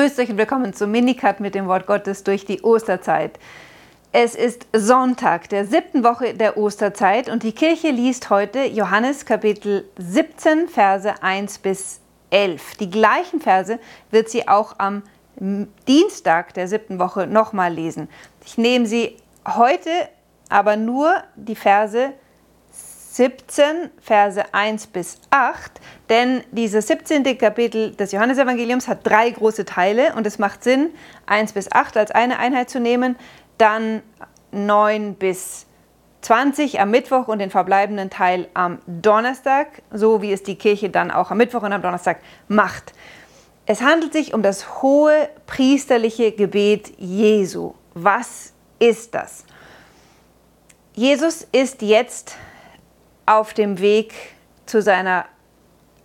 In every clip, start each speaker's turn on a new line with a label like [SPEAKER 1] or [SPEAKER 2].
[SPEAKER 1] Grüßt euch und willkommen zum Minicut mit dem Wort Gottes durch die Osterzeit. Es ist Sonntag der siebten Woche der Osterzeit und die Kirche liest heute Johannes Kapitel 17, Verse 1 bis 11. Die gleichen Verse wird sie auch am Dienstag der siebten Woche nochmal lesen. Ich nehme sie heute aber nur die Verse 17, Verse 1 bis 8, denn dieses 17. Kapitel des Johannesevangeliums hat drei große Teile und es macht Sinn, 1 bis 8 als eine Einheit zu nehmen, dann 9 bis 20 am Mittwoch und den verbleibenden Teil am Donnerstag, so wie es die Kirche dann auch am Mittwoch und am Donnerstag macht. Es handelt sich um das hohe priesterliche Gebet Jesu. Was ist das? Jesus ist jetzt auf dem Weg zu seiner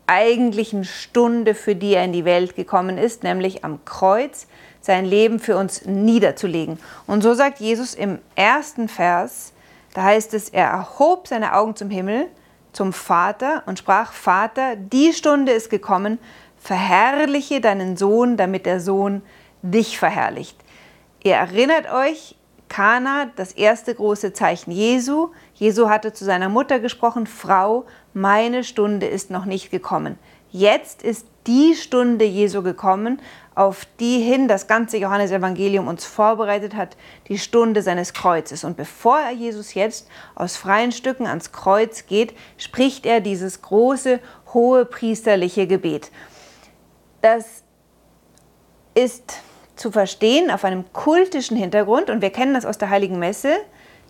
[SPEAKER 1] eigentlichen Stunde, für die er in die Welt gekommen ist, nämlich am Kreuz, sein Leben für uns niederzulegen. Und so sagt Jesus im ersten Vers, da heißt es, er erhob seine Augen zum Himmel, zum Vater und sprach, Vater, die Stunde ist gekommen, verherrliche deinen Sohn, damit der Sohn dich verherrlicht. Ihr erinnert euch, Kana, das erste große Zeichen Jesu. Jesu hatte zu seiner Mutter gesprochen, Frau, meine Stunde ist noch nicht gekommen. Jetzt ist die Stunde Jesu gekommen, auf die hin das ganze Johannesevangelium uns vorbereitet hat, die Stunde seines Kreuzes. Und bevor er Jesus jetzt aus freien Stücken ans Kreuz geht, spricht er dieses große, hohe priesterliche Gebet. Das ist zu verstehen auf einem kultischen Hintergrund und wir kennen das aus der Heiligen Messe.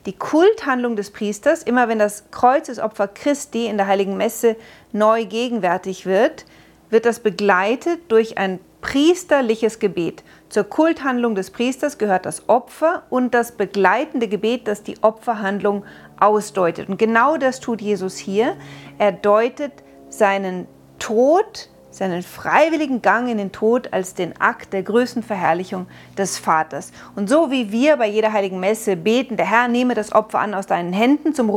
[SPEAKER 1] Die Kulthandlung des Priesters, immer wenn das Kreuzesopfer Christi in der Heiligen Messe neu gegenwärtig wird, wird das begleitet durch ein priesterliches Gebet. Zur Kulthandlung des Priesters gehört das Opfer und das begleitende Gebet, das die Opferhandlung ausdeutet. Und genau das tut Jesus hier. Er deutet seinen Tod, seinen freiwilligen Gang in den Tod als den Akt der größten Verherrlichung des Vaters. Und so wie wir bei jeder heiligen Messe beten, der Herr nehme das Opfer an aus deinen Händen zum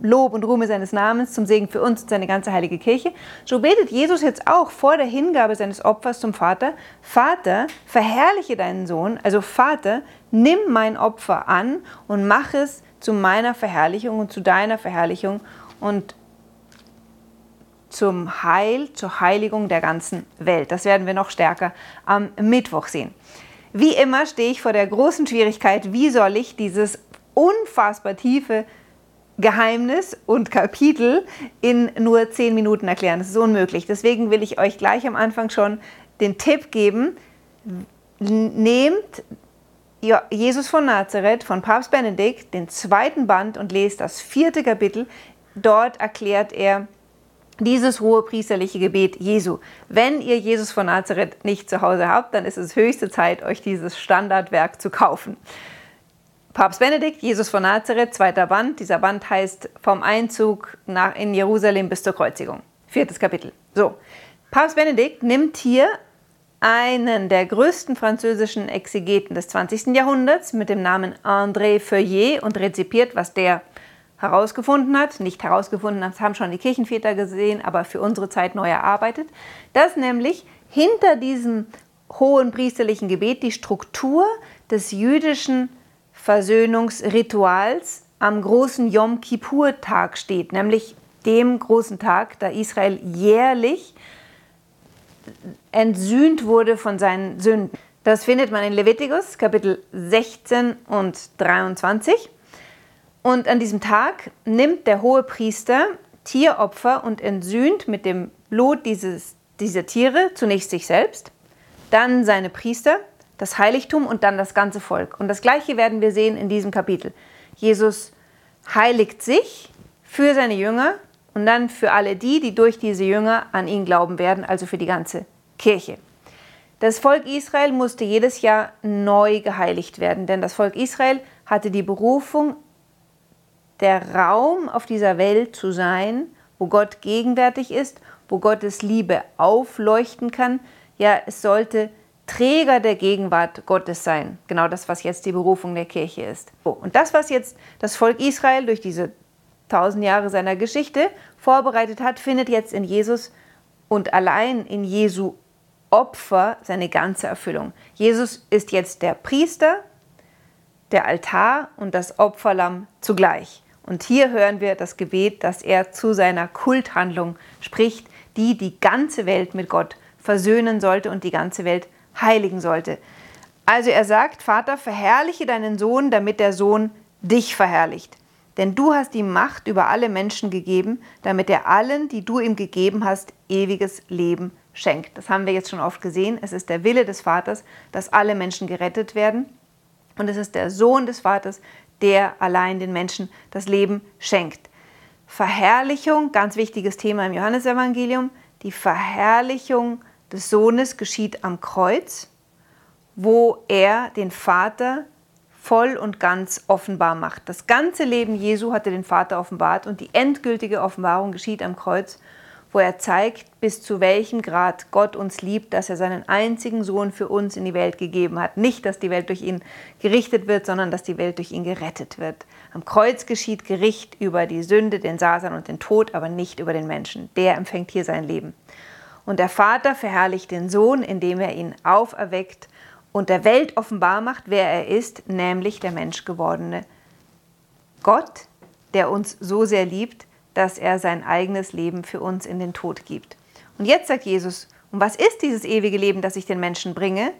[SPEAKER 1] Lob und Ruhme seines Namens, zum Segen für uns und seine ganze heilige Kirche, so betet Jesus jetzt auch vor der Hingabe seines Opfers zum Vater, Vater, verherrliche deinen Sohn, also Vater, nimm mein Opfer an und mach es zu meiner Verherrlichung und zu deiner Verherrlichung und zum Heil, zur Heiligung der ganzen Welt. Das werden wir noch stärker am Mittwoch sehen. Wie immer stehe ich vor der großen Schwierigkeit, wie soll ich dieses unfassbar tiefe Geheimnis und Kapitel in nur zehn Minuten erklären. Das ist unmöglich. Deswegen will ich euch gleich am Anfang schon den Tipp geben, nehmt Jesus von Nazareth von Papst Benedikt, den zweiten Band und lest das vierte Kapitel. Dort erklärt er dieses hohe priesterliche Gebet Jesu. Wenn ihr Jesus von Nazareth nicht zu Hause habt, dann ist es höchste Zeit, euch dieses Standardwerk zu kaufen. Papst Benedikt, Jesus von Nazareth, zweiter Band. Dieser Band heißt Vom Einzug nach in Jerusalem bis zur Kreuzigung. Viertes Kapitel. So, Papst Benedikt nimmt hier einen der größten französischen Exegeten des 20. Jahrhunderts mit dem Namen André Feuillet und rezipiert, was der herausgefunden hat, nicht herausgefunden, das haben schon die Kirchenväter gesehen, aber für unsere Zeit neu erarbeitet, dass nämlich hinter diesem hohen priesterlichen Gebet die Struktur des jüdischen Versöhnungsrituals am großen Yom Kippur-Tag steht, nämlich dem großen Tag, da Israel jährlich entsühnt wurde von seinen Sünden. Das findet man in Levitikus Kapitel 16 und 23. Und an diesem Tag nimmt der hohe Priester Tieropfer und entsühnt mit dem Blut dieses, dieser Tiere zunächst sich selbst, dann seine Priester, das Heiligtum und dann das ganze Volk. Und das gleiche werden wir sehen in diesem Kapitel. Jesus heiligt sich für seine Jünger und dann für alle die, die durch diese Jünger an ihn glauben werden, also für die ganze Kirche. Das Volk Israel musste jedes Jahr neu geheiligt werden, denn das Volk Israel hatte die Berufung, der Raum auf dieser Welt zu sein, wo Gott gegenwärtig ist, wo Gottes Liebe aufleuchten kann. Ja, es sollte Träger der Gegenwart Gottes sein. Genau das, was jetzt die Berufung der Kirche ist. Und das, was jetzt das Volk Israel durch diese tausend Jahre seiner Geschichte vorbereitet hat, findet jetzt in Jesus und allein in Jesu Opfer seine ganze Erfüllung. Jesus ist jetzt der Priester, der Altar und das Opferlamm zugleich. Und hier hören wir das Gebet, das er zu seiner Kulthandlung spricht, die die ganze Welt mit Gott versöhnen sollte und die ganze Welt heiligen sollte. Also er sagt, Vater, verherrliche deinen Sohn, damit der Sohn dich verherrlicht. Denn du hast ihm Macht über alle Menschen gegeben, damit er allen, die du ihm gegeben hast, ewiges Leben schenkt. Das haben wir jetzt schon oft gesehen. Es ist der Wille des Vaters, dass alle Menschen gerettet werden. Und es ist der Sohn des Vaters, der allein den Menschen das Leben schenkt. Verherrlichung, ganz wichtiges Thema im Johannesevangelium. Die Verherrlichung des Sohnes geschieht am Kreuz, wo er den Vater voll und ganz offenbar macht. Das ganze Leben Jesu hatte den Vater offenbart und die endgültige Offenbarung geschieht am Kreuz, wo er zeigt, bis zu welchem Grad Gott uns liebt, dass er seinen einzigen Sohn für uns in die Welt gegeben hat. Nicht, dass die Welt durch ihn gerichtet wird, sondern dass die Welt durch ihn gerettet wird. Am Kreuz geschieht Gericht über die Sünde, den Satan und den Tod, aber nicht über den Menschen. Der empfängt hier sein Leben. Und der Vater verherrlicht den Sohn, indem er ihn auferweckt und der Welt offenbar macht, wer er ist, nämlich der menschgewordene Gott, der uns so sehr liebt, dass er sein eigenes Leben für uns in den Tod gibt. Und jetzt sagt Jesus, und was ist dieses ewige Leben, das ich den Menschen bringe?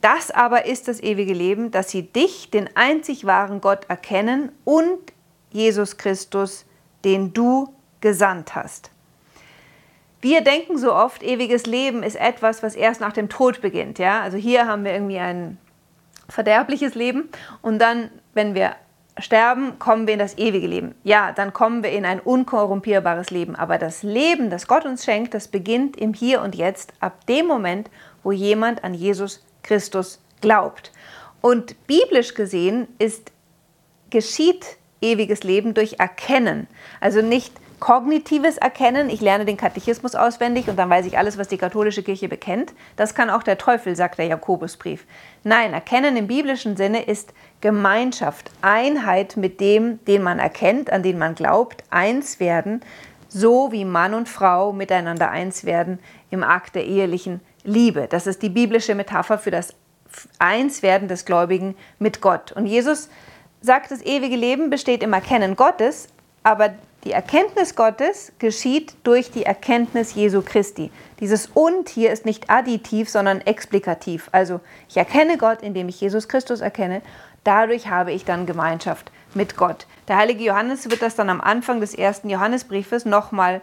[SPEAKER 1] Das aber ist das ewige Leben, dass sie dich, den einzig wahren Gott, erkennen und Jesus Christus, den du gesandt hast. Wir denken so oft, ewiges Leben ist etwas, was erst nach dem Tod beginnt. Ja? Also hier haben wir irgendwie ein verderbliches Leben und dann, wenn wir sterben, kommen wir in das ewige Leben. Ja, dann kommen wir in ein unkorrumpierbares Leben. Aber das Leben, das Gott uns schenkt, das beginnt im Hier und Jetzt, ab dem Moment, wo jemand an Jesus Christus glaubt. Und biblisch gesehen ist, geschieht ewiges Leben durch Erkennen. Also nicht kognitives Erkennen, ich lerne den Katechismus auswendig und dann weiß ich alles, was die katholische Kirche bekennt. Das kann auch der Teufel, sagt der Jakobusbrief. Nein, Erkennen im biblischen Sinne ist Gemeinschaft, Einheit mit dem, den man erkennt, an den man glaubt, eins werden, so wie Mann und Frau miteinander eins werden im Akt der ehelichen Liebe. Das ist die biblische Metapher für das Einswerden des Gläubigen mit Gott. Und Jesus sagt, das ewige Leben besteht im Erkennen Gottes, aber die Erkenntnis Gottes geschieht durch die Erkenntnis Jesu Christi. Dieses und hier ist nicht additiv, sondern explikativ. Also ich erkenne Gott, indem ich Jesus Christus erkenne. Dadurch habe ich dann Gemeinschaft mit Gott. Der heilige Johannes wird das dann am Anfang des ersten Johannesbriefes nochmal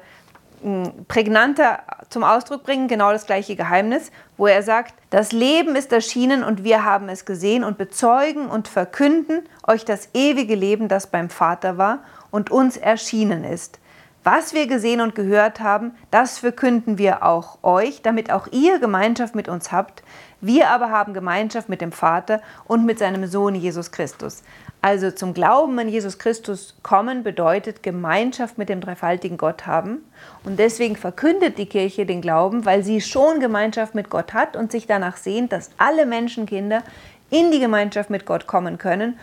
[SPEAKER 1] hm, prägnanter zum Ausdruck bringen, genau das gleiche Geheimnis, wo er sagt, das Leben ist erschienen und wir haben es gesehen und bezeugen und verkünden euch das ewige Leben, das beim Vater war und uns erschienen ist. Was wir gesehen und gehört haben, das verkünden wir auch euch, damit auch ihr Gemeinschaft mit uns habt. Wir aber haben Gemeinschaft mit dem Vater und mit seinem Sohn Jesus Christus. Also zum Glauben an Jesus Christus kommen bedeutet Gemeinschaft mit dem dreifaltigen Gott haben. Und deswegen verkündet die Kirche den Glauben, weil sie schon Gemeinschaft mit Gott hat und sich danach sehnt, dass alle Menschenkinder in die Gemeinschaft mit Gott kommen können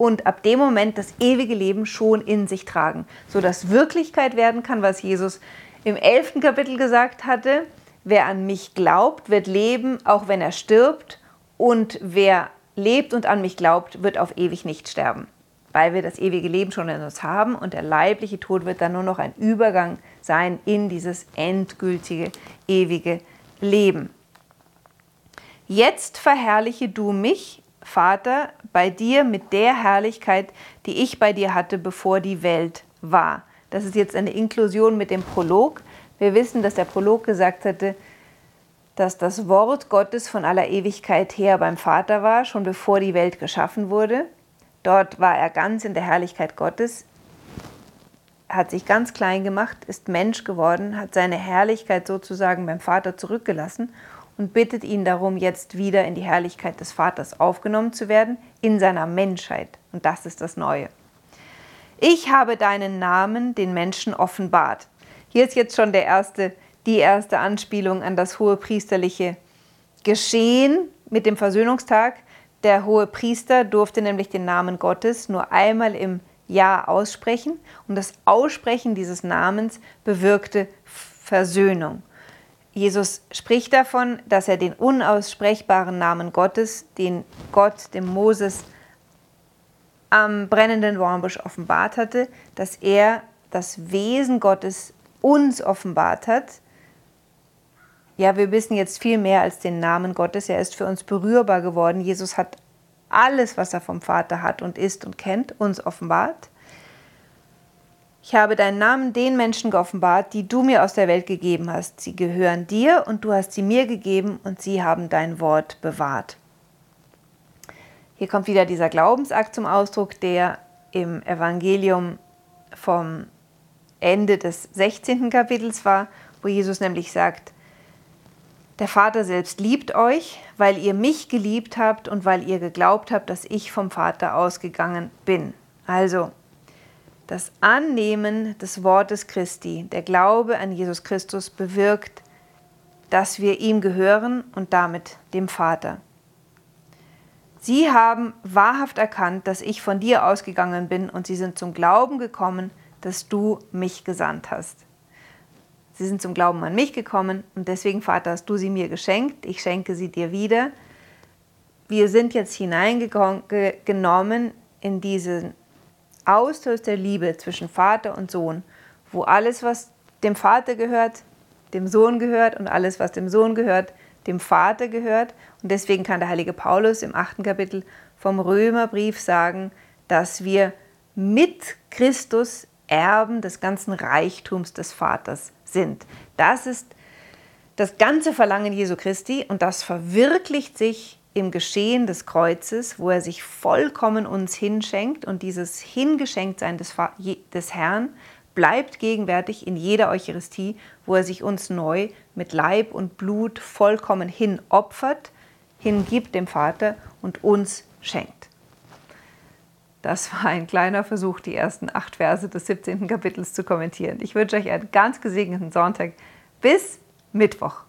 [SPEAKER 1] und ab dem Moment das ewige Leben schon in sich tragen, sodass Wirklichkeit werden kann, was Jesus im elften Kapitel gesagt hatte. Wer an mich glaubt, wird leben, auch wenn er stirbt. Und wer lebt und an mich glaubt, wird auf ewig nicht sterben, weil wir das ewige Leben schon in uns haben und der leibliche Tod wird dann nur noch ein Übergang sein in dieses endgültige, ewige Leben. Jetzt verherrliche du mich, Vater, bei dir mit der Herrlichkeit, die ich bei dir hatte, bevor die Welt war. Das ist jetzt eine Inklusion mit dem Prolog. Wir wissen, dass der Prolog gesagt hatte, dass das Wort Gottes von aller Ewigkeit her beim Vater war, schon bevor die Welt geschaffen wurde. Dort war er ganz in der Herrlichkeit Gottes, hat sich ganz klein gemacht, ist Mensch geworden, hat seine Herrlichkeit sozusagen beim Vater zurückgelassen und bittet ihn darum, jetzt wieder in die Herrlichkeit des Vaters aufgenommen zu werden, in seiner Menschheit. Und das ist das Neue. Ich habe deinen Namen den Menschen offenbart. Hier ist jetzt schon der erste, die erste Anspielung an das hohe priesterliche Geschehen mit dem Versöhnungstag. Der hohe Priester durfte nämlich den Namen Gottes nur einmal im Jahr aussprechen und das Aussprechen dieses Namens bewirkte Versöhnung. Jesus spricht davon, dass er den unaussprechbaren Namen Gottes, den Gott dem Moses am brennenden Dornbusch offenbart hatte, dass er das Wesen Gottes uns offenbart hat. Ja, wir wissen jetzt viel mehr als den Namen Gottes. Er ist für uns berührbar geworden. Jesus hat alles, was er vom Vater hat und ist und kennt, uns offenbart. Ich habe deinen Namen den Menschen geoffenbart, die du mir aus der Welt gegeben hast. Sie gehören dir und du hast sie mir gegeben und sie haben dein Wort bewahrt. Hier kommt wieder dieser Glaubensakt zum Ausdruck, der im Evangelium vom Ende des 16. Kapitels war, wo Jesus nämlich sagt, der Vater selbst liebt euch, weil ihr mich geliebt habt und weil ihr geglaubt habt, dass ich vom Vater ausgegangen bin. Also, das Annehmen des Wortes Christi, der Glaube an Jesus Christus bewirkt, dass wir ihm gehören und damit dem Vater. Sie haben wahrhaft erkannt, dass ich von dir ausgegangen bin und sie sind zum Glauben gekommen, dass du mich gesandt hast. Sie sind zum Glauben an mich gekommen und deswegen, Vater, hast du sie mir geschenkt. Ich schenke sie dir wieder. Wir sind jetzt hineingenommen in diesen Austausch der Liebe zwischen Vater und Sohn, wo alles, was dem Vater gehört, dem Sohn gehört und alles, was dem Sohn gehört, dem Vater gehört. Und deswegen kann der heilige Paulus im achten Kapitel vom Römerbrief sagen, dass wir mit Christus Erben des ganzen Reichtums des Vaters sind. Das ist das ganze Verlangen Jesu Christi und das verwirklicht sich im Geschehen des Kreuzes, wo er sich vollkommen uns hinschenkt und dieses Hingeschenktsein des, des Herrn bleibt gegenwärtig in jeder Eucharistie, wo er sich uns neu mit Leib und Blut vollkommen hinopfert, hingibt dem Vater und uns schenkt. Das war ein kleiner Versuch, die ersten acht Verse des 17. Kapitels zu kommentieren. Ich wünsche euch einen ganz gesegneten Sonntag. Bis Mittwoch.